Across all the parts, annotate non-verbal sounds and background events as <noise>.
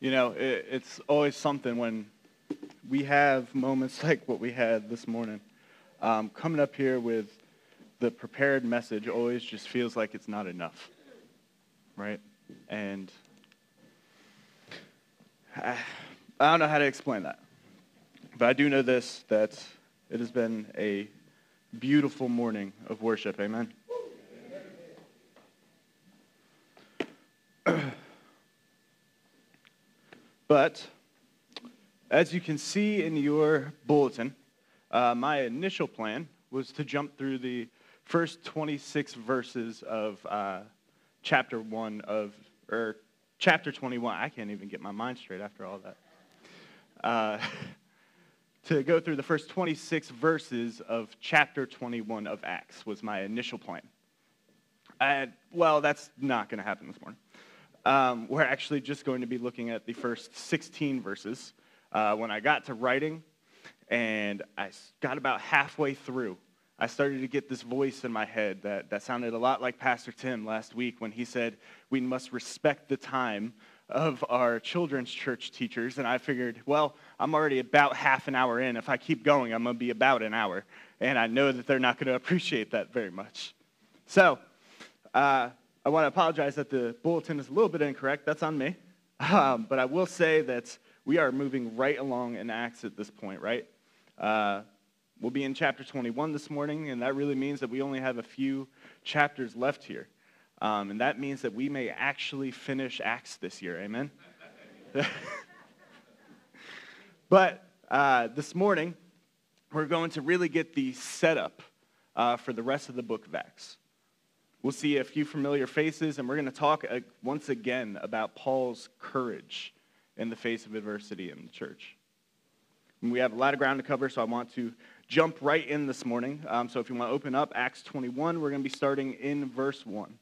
You know, it, it's always something when we have moments <laughs> like what we had this morning. Um, coming up here with the prepared message always just feels like it's not enough, right? And I, <sighs> I don't know how to explain that. But I do know this that it has been a beautiful morning of worship. Amen. But as you can see in your bulletin, uh, my initial plan was to jump through the first 26 verses of uh, chapter 1 of, or chapter 21. I can't even get my mind straight after all that. Uh, <laughs> to go through the first 26 verses of chapter 21 of Acts was my initial plan. Well, that's not going to happen this morning. Um, we're actually just going to be looking at the first 16 verses. Uh, when I got to writing and I got about halfway through, I started to get this voice in my head that, that sounded a lot like Pastor Tim last week when he said, We must respect the time of our children's church teachers. And I figured, well, I'm already about half an hour in. If I keep going, I'm going to be about an hour. And I know that they're not going <laughs> to appreciate that very much. So, uh, I want to apologize that the bulletin is a little bit incorrect. That's on me. Um, but I will say that we are moving right along in Acts at this point, right? Uh, we'll be in chapter 21 this morning, and that really means that we only have a few chapters left here. Um, and that means that we may actually finish Acts this year. Amen? <laughs> but uh, this morning, we're going to really get the setup uh, for the rest of the book of Acts. We'll see a few familiar faces, and we're going to talk uh, once again about Paul's courage in the face of adversity in the church. And we have a lot of ground to cover, so I want to jump right in this morning. Um, so if you want to open up Acts 21, we're going to be starting in verse 1.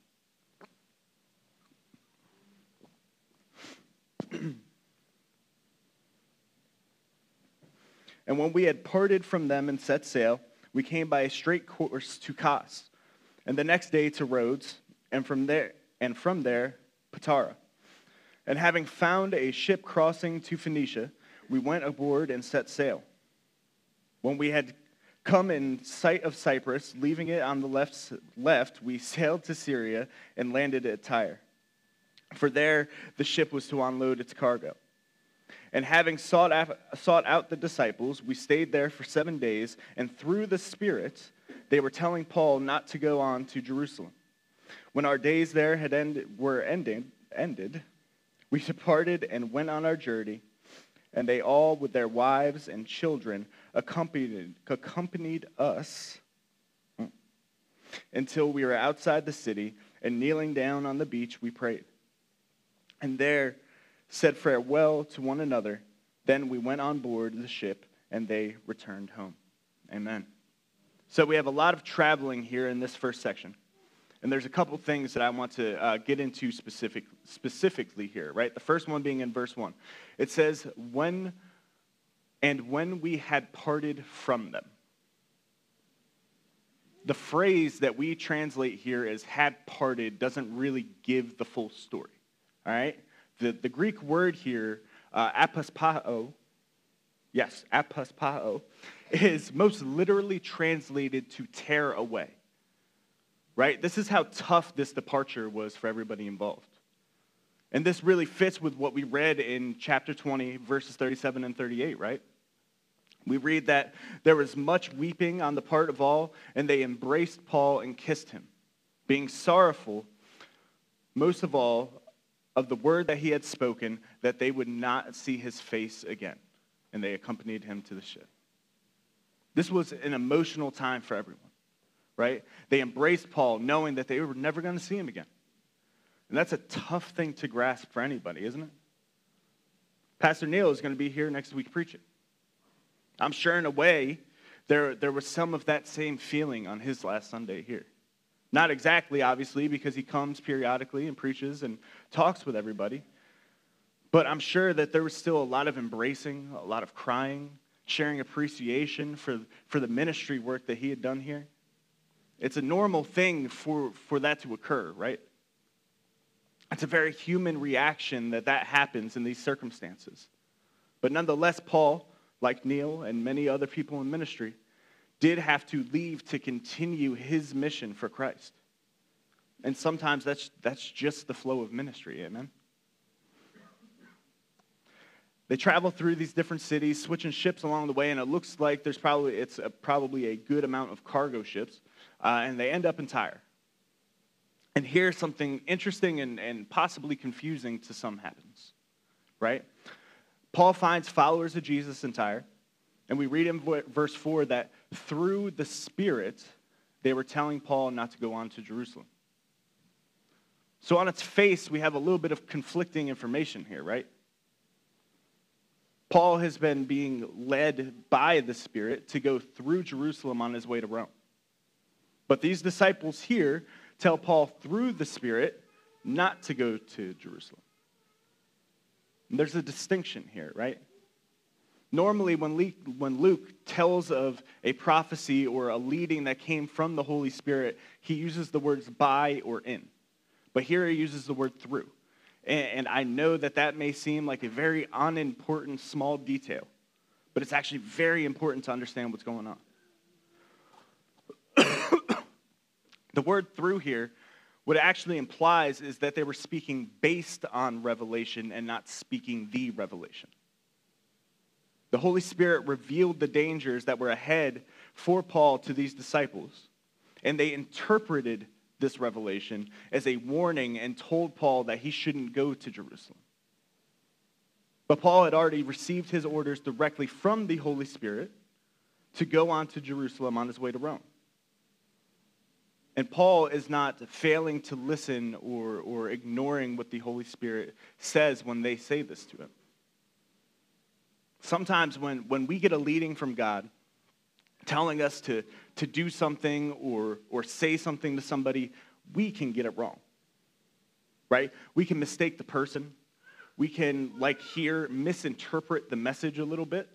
<clears throat> and when we had parted from them and set sail, we came by a straight course to Kos, and the next day to Rhodes, and from there, and from there, Patara. And having found a ship crossing to Phoenicia, we went aboard and set sail. When we had come in sight of Cyprus, leaving it on the left, left we <laughs> sailed to Syria and landed at Tyre. For there the ship was to unload its cargo. And having sought, sought out the disciples, we stayed there for seven days, and through the Spirit, they were telling Paul not to go on to Jerusalem. When our days there had ended, were ended, ended, we departed and went on our journey, and they all, with their wives and children, accompanied, accompanied us mm, until we were outside the city, and kneeling down on the beach, we prayed. And there said farewell to one another. Then we went on board the ship, and they returned home. Amen. So we have a lot of traveling here in this first section. And there's a couple things that I want to uh, get into specific, specifically here, right? The first one being in verse 1. It says, when and when we had parted from them. The phrase that we translate here as had parted doesn't really give the full story. All right? The, the Greek word here, uh, apospao, yes, apospao, is most literally translated to tear away. Right? This is how tough this departure was for everybody involved. And this really fits with what we read in chapter 20, verses 37 and 38, right? We read that there was much weeping on the part of all, and they embraced Paul and kissed him, being sorrowful, most of all, of the word that he had spoken, that they would not see his face again. And they accompanied him to the ship. This was an emotional time for everyone, right? They embraced Paul knowing that they were never going to see him again. And that's a tough thing to grasp for anybody, isn't it? Pastor Neil is going to be here next week preaching. I'm sure, in a way, there, there was some of that same feeling on his last Sunday here. Not exactly, obviously, because he comes periodically and preaches and talks with everybody. But I'm sure that there was still a lot of embracing, a lot of crying, sharing appreciation for, for the ministry work that he had done here. It's a normal thing for, for that to occur, right? It's a very human reaction that that happens in these circumstances. But nonetheless, Paul, like Neil and many other people in ministry, did have to leave to continue his mission for Christ. And sometimes that's, that's just the flow of ministry, amen? They travel through these different cities, switching ships along the way, and it looks like there's probably, it's a, probably a good amount of cargo ships, uh, and they end up in Tyre. And here something interesting and, and possibly confusing to some happens, right? Paul finds followers of Jesus in Tyre, and we read in verse 4 that through the Spirit, they were telling Paul not to go on to Jerusalem. So, on its face, we have a little bit of conflicting information here, right? Paul has been being led by the Spirit to go through Jerusalem on his way to Rome. But these disciples here tell Paul through the Spirit not to go to Jerusalem. And there's a distinction here, right? Normally, when Luke, when Luke tells of a prophecy or a leading that came from the Holy Spirit, he uses the words by or in. But here he uses the word through. And, I know that that may seem like a very unimportant small detail, but it's actually very important to understand what's going on. <coughs> the word through here, what it actually implies is that they were speaking based on revelation and not speaking the revelation. The Holy Spirit revealed the dangers that were ahead for Paul to these disciples, and they interpreted this revelation as a warning and told Paul that he shouldn't go to Jerusalem. But Paul had already received his orders directly from the Holy Spirit to go on to Jerusalem on his way to Rome. And Paul is not failing to listen or, or ignoring what the Holy Spirit says when they say this to him. Sometimes when, when we get a leading from God, telling us to, to do something or, or say something to somebody, we can get it wrong. Right? We can mistake the person. We can, like here, misinterpret the message a little bit.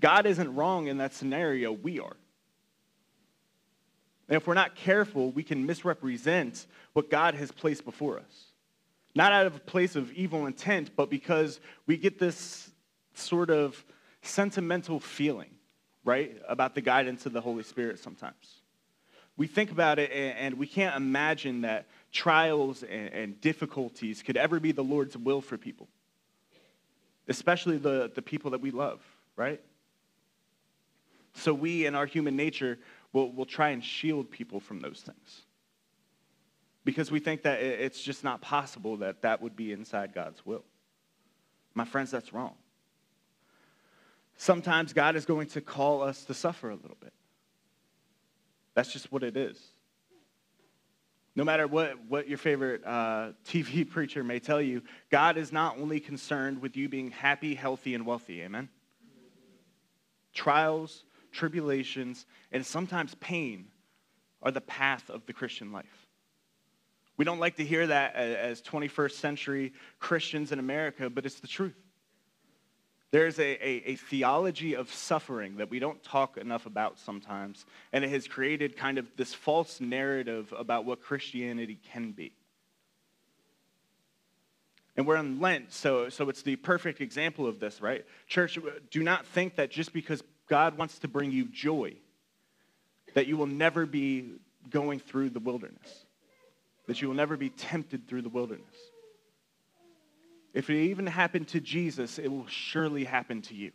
God isn't wrong in that scenario, we are. And if we're not careful, we can misrepresent what God has placed before us. Not out of a place of evil intent, but because we get this sort of sentimental feeling right, about the guidance of the Holy Spirit sometimes. We think about it and we can't imagine that trials and difficulties could ever be the Lord's will for people, especially the, the people that we love, right? So we, in our human nature, will, will try and shield people from those things because we think that it's just not possible that that would be inside God's will. My friends, that's wrong sometimes God is going to call us to suffer a little bit. That's just what it is. No matter what, what your favorite uh, TV <laughs> preacher may tell you, God is not only concerned with you being happy, healthy, and wealthy. Amen? Trials, tribulations, and sometimes pain are the path of the Christian life. We don't like to hear that as 21st century Christians in America, but it's the truth. There's a, a, a, theology of suffering that we don't talk enough about sometimes, and it has created kind of this false narrative about what Christianity can be. And we're in Lent, so, so it's the perfect example of this, right? Church, do not think that just because God wants to bring you joy, that you will never be going through the wilderness, that you will never be tempted through the wilderness. If it even happened to Jesus, it will surely happen to you.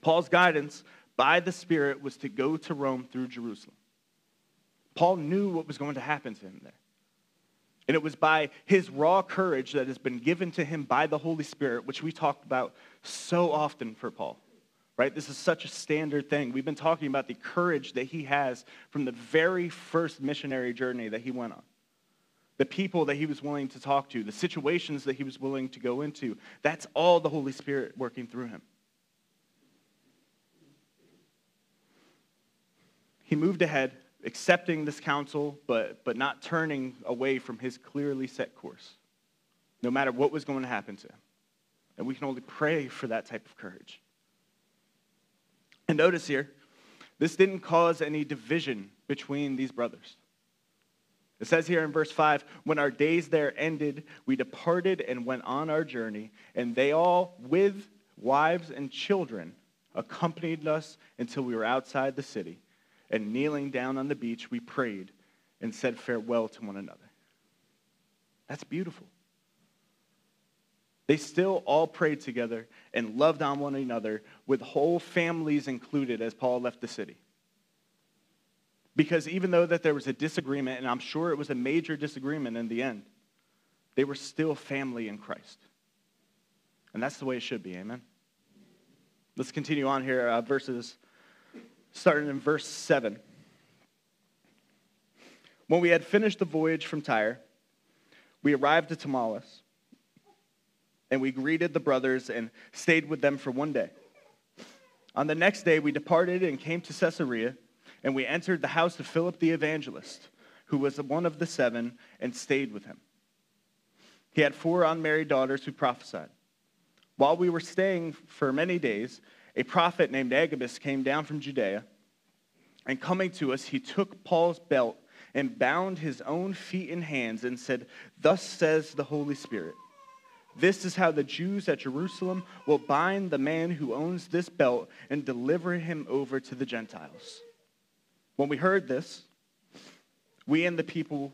Paul's guidance by the Spirit was to go to Rome through Jerusalem. Paul knew what was going to happen to him there. And it was by his raw courage that has been given to him by the Holy Spirit, which we talked about so often for Paul. Right? This is such a standard thing. We've been talking about the courage that he has from the very first missionary journey that he went on the people that he was willing to talk to, the situations that he was willing to go into. That's all the Holy Spirit working through him. He moved ahead, accepting this counsel, but, but not turning away from his clearly set course, no matter what was going to happen to him. And we can only pray for that type of courage. And notice here, this didn't cause any division between these brothers. It says here in verse 5 When our days there ended, we departed and went on our journey, and they all, with wives and children, accompanied us until we were outside the city. And kneeling down on the beach, we prayed and said farewell to one another. That's beautiful. They still all prayed together and loved on one another, with whole families included as Paul left the city. Because even though that there was a disagreement, and I'm sure it was a major disagreement in the end, they were still family in Christ. And that's the way it should be, amen? Let's continue on here, uh, verses, starting in verse 7. When we had finished the voyage from Tyre, we arrived at Ptolemais, and we greeted the brothers and stayed with them for one day. On the next day, we departed and came to Caesarea and we entered the house of Philip the evangelist, who was one of the seven, and stayed with him. He had four unmarried daughters who prophesied. While we were staying for many days, a prophet named Agabus came down from Judea, and coming to us, he took Paul's belt and bound his own feet and hands and said, Thus says the Holy Spirit. This is how the Jews at Jerusalem will bind the man who owns this belt and deliver him over to the Gentiles. When we heard this, we and the people,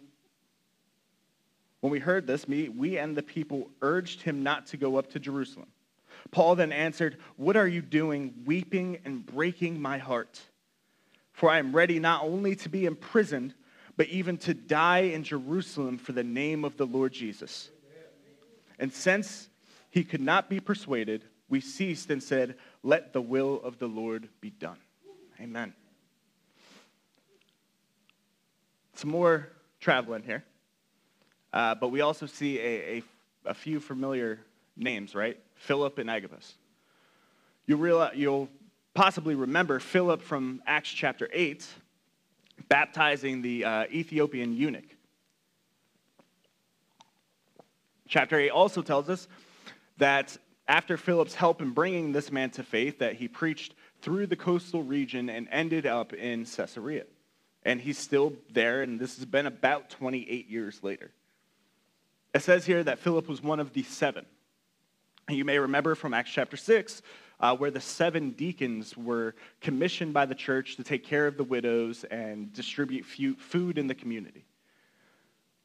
when we heard this, me, we and the people urged him not to go up to Jerusalem. Paul then answered, What are you doing, weeping and breaking my heart? For I am ready not only to be imprisoned, but even to die in Jerusalem for the name of the Lord Jesus. And since he could not be persuaded, we ceased and said, Let the will of the Lord be done. Amen. Some more traveling here. Uh, but we also see a, a, a, few familiar names, right? Philip and Agabus. You realize, you'll possibly remember Philip from Acts chapter 8 baptizing the uh, Ethiopian eunuch. Chapter 8 also tells us that after Philip's help in bringing this man to faith, that he preached through the coastal region and ended up in Caesarea and he's still there, and this has been about 28 years later. It says here that Philip was one of the seven. And You may remember from Acts chapter 6, uh, where the seven deacons were commissioned by the church to take care of the widows and distribute food in the community.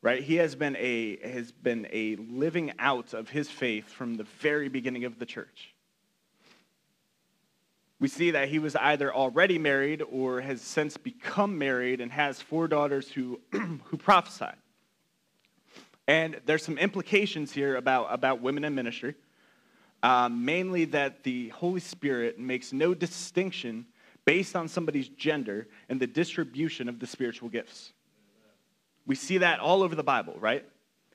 Right? He has been a, has been a living out of his faith from the very beginning of the church we see that he was either already married or has since become married and has four daughters who, <clears throat> who prophesy. And there's some implications here about, about women in ministry, um, mainly that the Holy Spirit makes no distinction based on somebody's gender in the distribution of the spiritual gifts. We see that all over the Bible, right?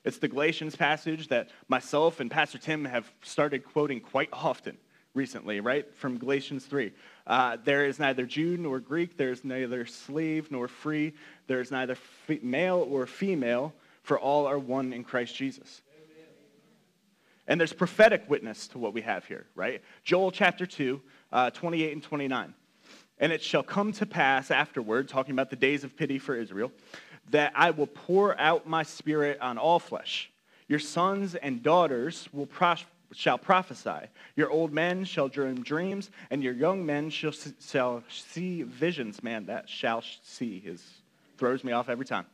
It's the Galatians passage that myself and Pastor Tim have started quoting quite often recently, right? From Galatians 3. Uh, there is neither Jew nor Greek, there is neither slave nor free, there is neither male or female, for all are one in Christ Jesus. Amen. And there's prophetic witness to what we have here, right? Joel chapter 2, uh, 28 and 29. And it shall come to pass afterward, talking about the days of pity for Israel, that I will pour out my spirit on all flesh. Your sons and daughters will prosper shall prophesy. Your old men shall dream dreams, and your young men shall, shall see visions. Man, that shall see is throws me off every time.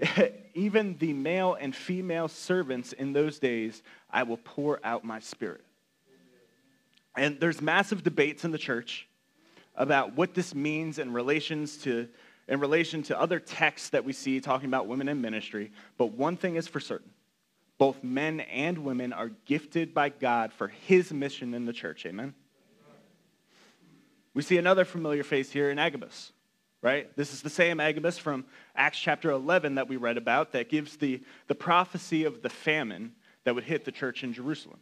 <laughs> Even the male and female servants in those days, I will pour out my spirit. And there's massive debates in the church about what this means in relations to in relation to other texts that we see talking about women in ministry. But one thing is for certain both men and women are gifted by God for his mission in the church. Amen? We see another familiar face here in Agabus, right? This is the same Agabus from Acts chapter 11 that we read about that gives the, the prophecy of the famine that would hit the church in Jerusalem.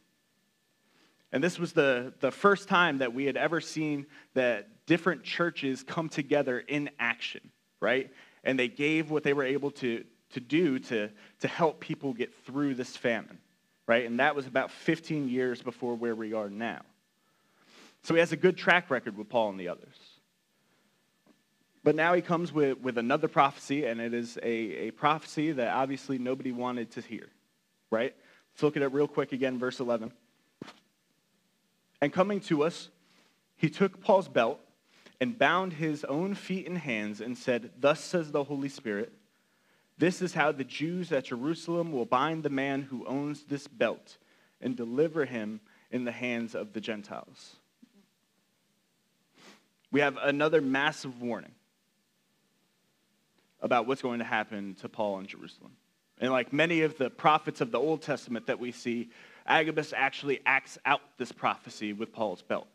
And this was the, the first time that we had ever seen that different churches come together in action, right? And they gave what they were able to, to do to, to help people get through this famine, right? And that was about 15 years before where we are now. So he has a good track record with Paul and the others. But now he comes with, with another prophecy, and it is a, a prophecy that obviously nobody wanted to hear, right? Let's look at it real quick again, verse 11. And coming to us, he took Paul's belt and bound his own feet and hands and said, Thus says the Holy Spirit, this is how the Jews at Jerusalem will bind the man who owns this belt and deliver him in the hands of the Gentiles. We have another massive warning about what's going to happen to Paul in Jerusalem. And like many of the prophets of the Old Testament that we see, Agabus actually acts out this prophecy with Paul's belt,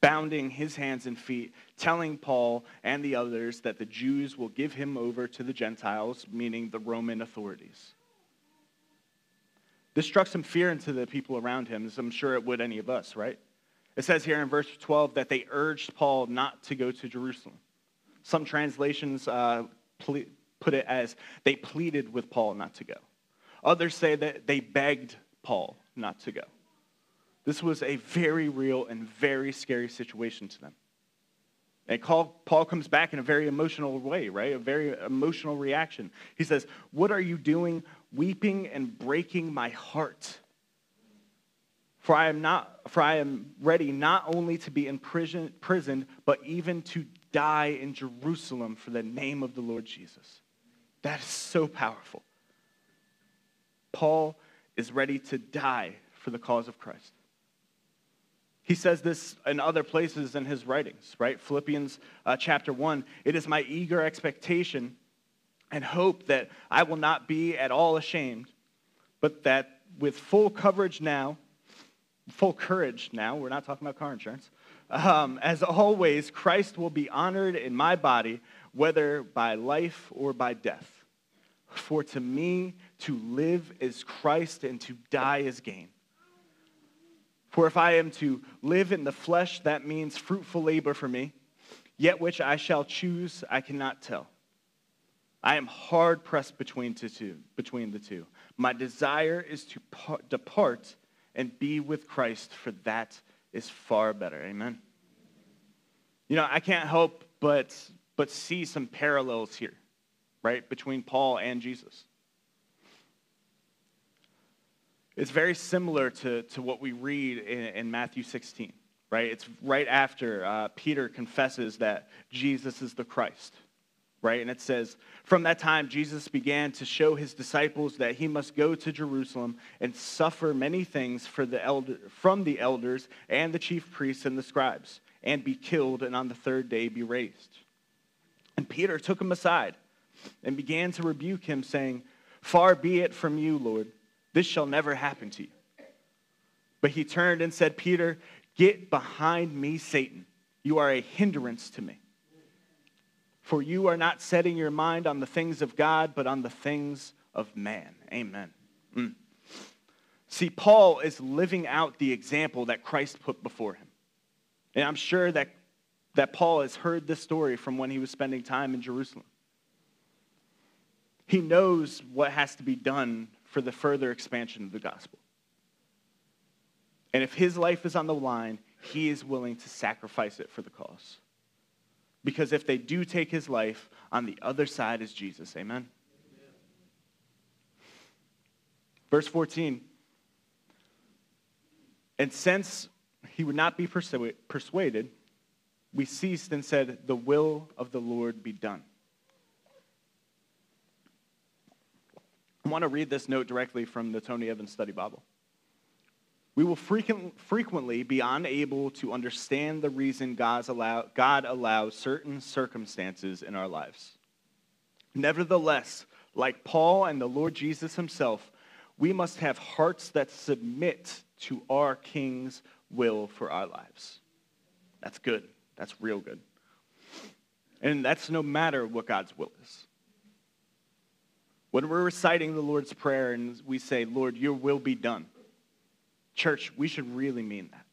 bounding his hands and feet, telling Paul and the others that the Jews will give him over to the Gentiles, meaning the Roman authorities. This struck some fear into the people around him, as I'm sure it would any of us, right? It says here in verse 12 that they urged Paul not to go to Jerusalem. Some translations uh, ple- put it as they pleaded with Paul not to go. Others say that they begged Paul not to go. This was a very real and very scary situation to them. And Paul comes back in a very emotional way, right? A very emotional reaction. He says, What are you doing, weeping and breaking my heart? For I am, not, for I am ready not only to be imprisoned, but even to die in Jerusalem for the name of the Lord Jesus. That is so powerful. Paul is ready to die for the cause of Christ. He says this in other places in his writings, right? Philippians uh, chapter 1. It is my eager expectation and hope that I will not be at all ashamed, but that with full coverage now, full courage now, we're not talking about car insurance, um, as always, Christ will be honored in my body, whether by life or by death. For to me, to live is Christ, and to die is gain. For if I am to live in the flesh, that means fruitful labor for me, yet which I shall choose, I cannot tell. I am hard pressed between, two, between the two. My desire is to depart and be with Christ, for that is far better. Amen. You know, I can't help but, but see some parallels here, right, between Paul and Jesus. It's very similar to, to what we read in, in Matthew 16, right? It's right after uh, Peter confesses that Jesus is the Christ, right? And it says, From that time, Jesus began to show his disciples that he must go to Jerusalem and suffer many things for the elder, from the elders and the chief priests and the scribes, and be killed, and on the third day be raised. And Peter took him aside and began to rebuke him, saying, Far be it from you, Lord this shall never happen to you. But he turned and said, Peter, get behind me, Satan. You are a hindrance to me. For you are not setting your mind on the things of God, but on the things of man. Amen. Mm. See, Paul is living out the example that Christ put before him. And I'm sure that, that Paul has heard this story from when he was spending time in Jerusalem. He knows what has to be done for the further expansion of the gospel. And if his life is on the line, he is willing to sacrifice it for the cause. Because if they do take his life, on the other side is Jesus. Amen? Amen. Verse 14. And since he would not be persuaded, we ceased and said, The will of the Lord be done. I want to read this note directly from the Tony Evans Study Bible. We will frequently be unable to understand the reason God's allow, God allows certain circumstances in our lives. Nevertheless, like Paul and the Lord Jesus himself, we must have hearts that submit to our King's will for our lives. That's good. That's real good. And that's no matter what God's will is. When we're reciting the Lord's Prayer and we say, Lord, your will be done, church, we should really mean that.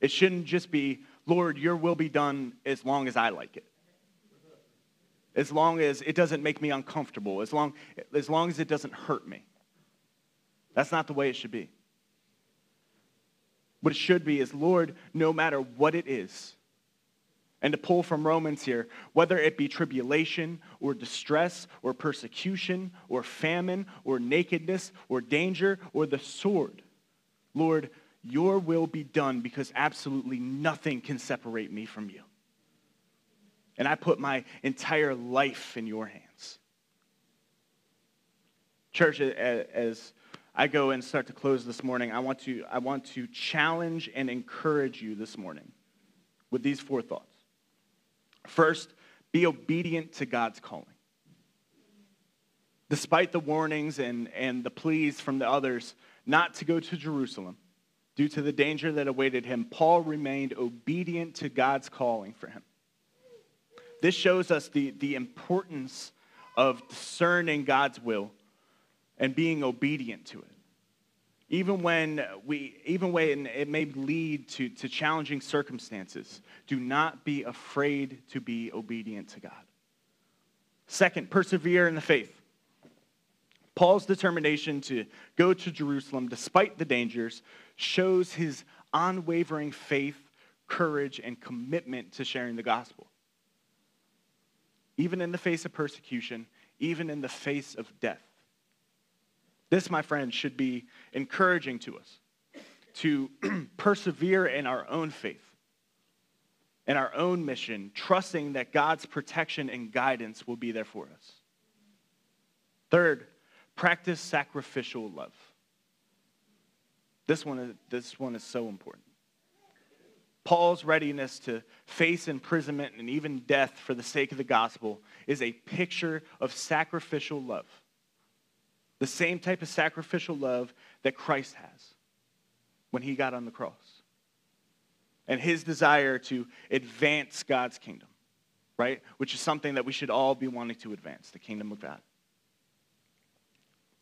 It shouldn't just be, Lord, your will be done as long as I like it. As long as it doesn't make me uncomfortable, as long, as long as it doesn't hurt me. That's not the way it should be. What it should be is, Lord, no matter what it is, And to pull from Romans here, whether it be tribulation or distress or persecution or famine or nakedness or danger or the sword, Lord, your will be done because absolutely nothing can separate me from you. And I put my entire life in your hands. Church, as I go and start to close this morning, I want to, I want to challenge and encourage you this morning with these four thoughts. First, be obedient to God's calling. Despite the warnings and, and the pleas from the others not to go to Jerusalem due to the danger that awaited him, Paul remained obedient to God's calling for him. This shows us the, the importance of discerning God's will and being obedient to it even when we even when it may lead to, to challenging circumstances do not be afraid to be obedient to god. Second persevere in the faith. Paul's determination to go to jerusalem despite the dangers shows his unwavering faith courage and commitment to sharing the gospel. Even in the face of persecution even in the face of death this, my friends, should be encouraging to us to <clears throat> persevere in our own faith, in our own mission, trusting that God's protection and guidance will be there for us. Third, practice sacrificial love. This one is, this one is so important. Paul's readiness to face imprisonment and even death for the sake of the gospel is a picture of sacrificial love. The same type of sacrificial love that Christ has when he got on the cross. And his desire to advance God's kingdom, right? Which is something that we should all be wanting to advance, the kingdom of God.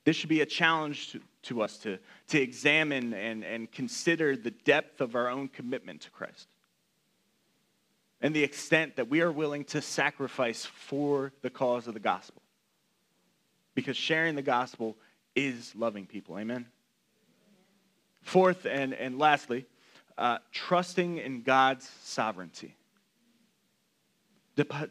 This should be a challenge to, to us to, to examine and, and consider the depth of our own commitment to Christ and the extent that we are willing to sacrifice for the cause of the gospel because sharing the gospel is loving people. Amen? Fourth, and, and lastly, uh, trusting in God's sovereignty.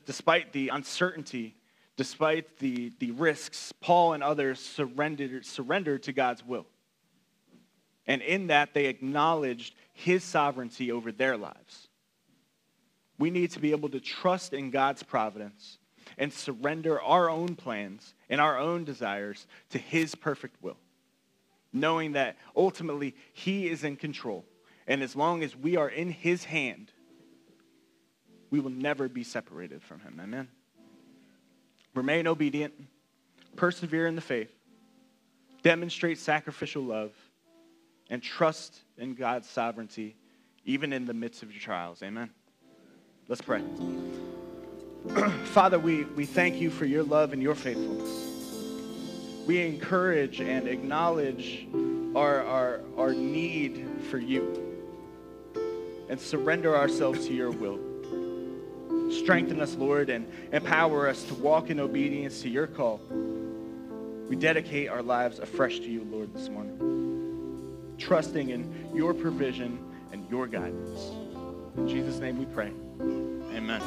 Despite the uncertainty, despite the, the risks, Paul and others surrendered, surrendered to God's will. And in that, they acknowledged his sovereignty over their lives. We need to be able to trust in God's providence and surrender our own plans and our own desires to His perfect will, knowing that ultimately He is in control. And as long as we are in His hand, we will never be separated from Him. Amen. Remain obedient, persevere in the faith, demonstrate sacrificial love, and trust in God's sovereignty, even in the midst of your trials. Amen. Let's pray. <clears throat> Father, we, we thank you for your love and your faithfulness. We encourage and acknowledge our, our, our need for you and surrender ourselves to your will. Strengthen us, Lord, and empower us to walk in obedience to your call. We dedicate our lives afresh to you, Lord, this morning, trusting in your provision and your guidance. In Jesus' name we pray. Amen.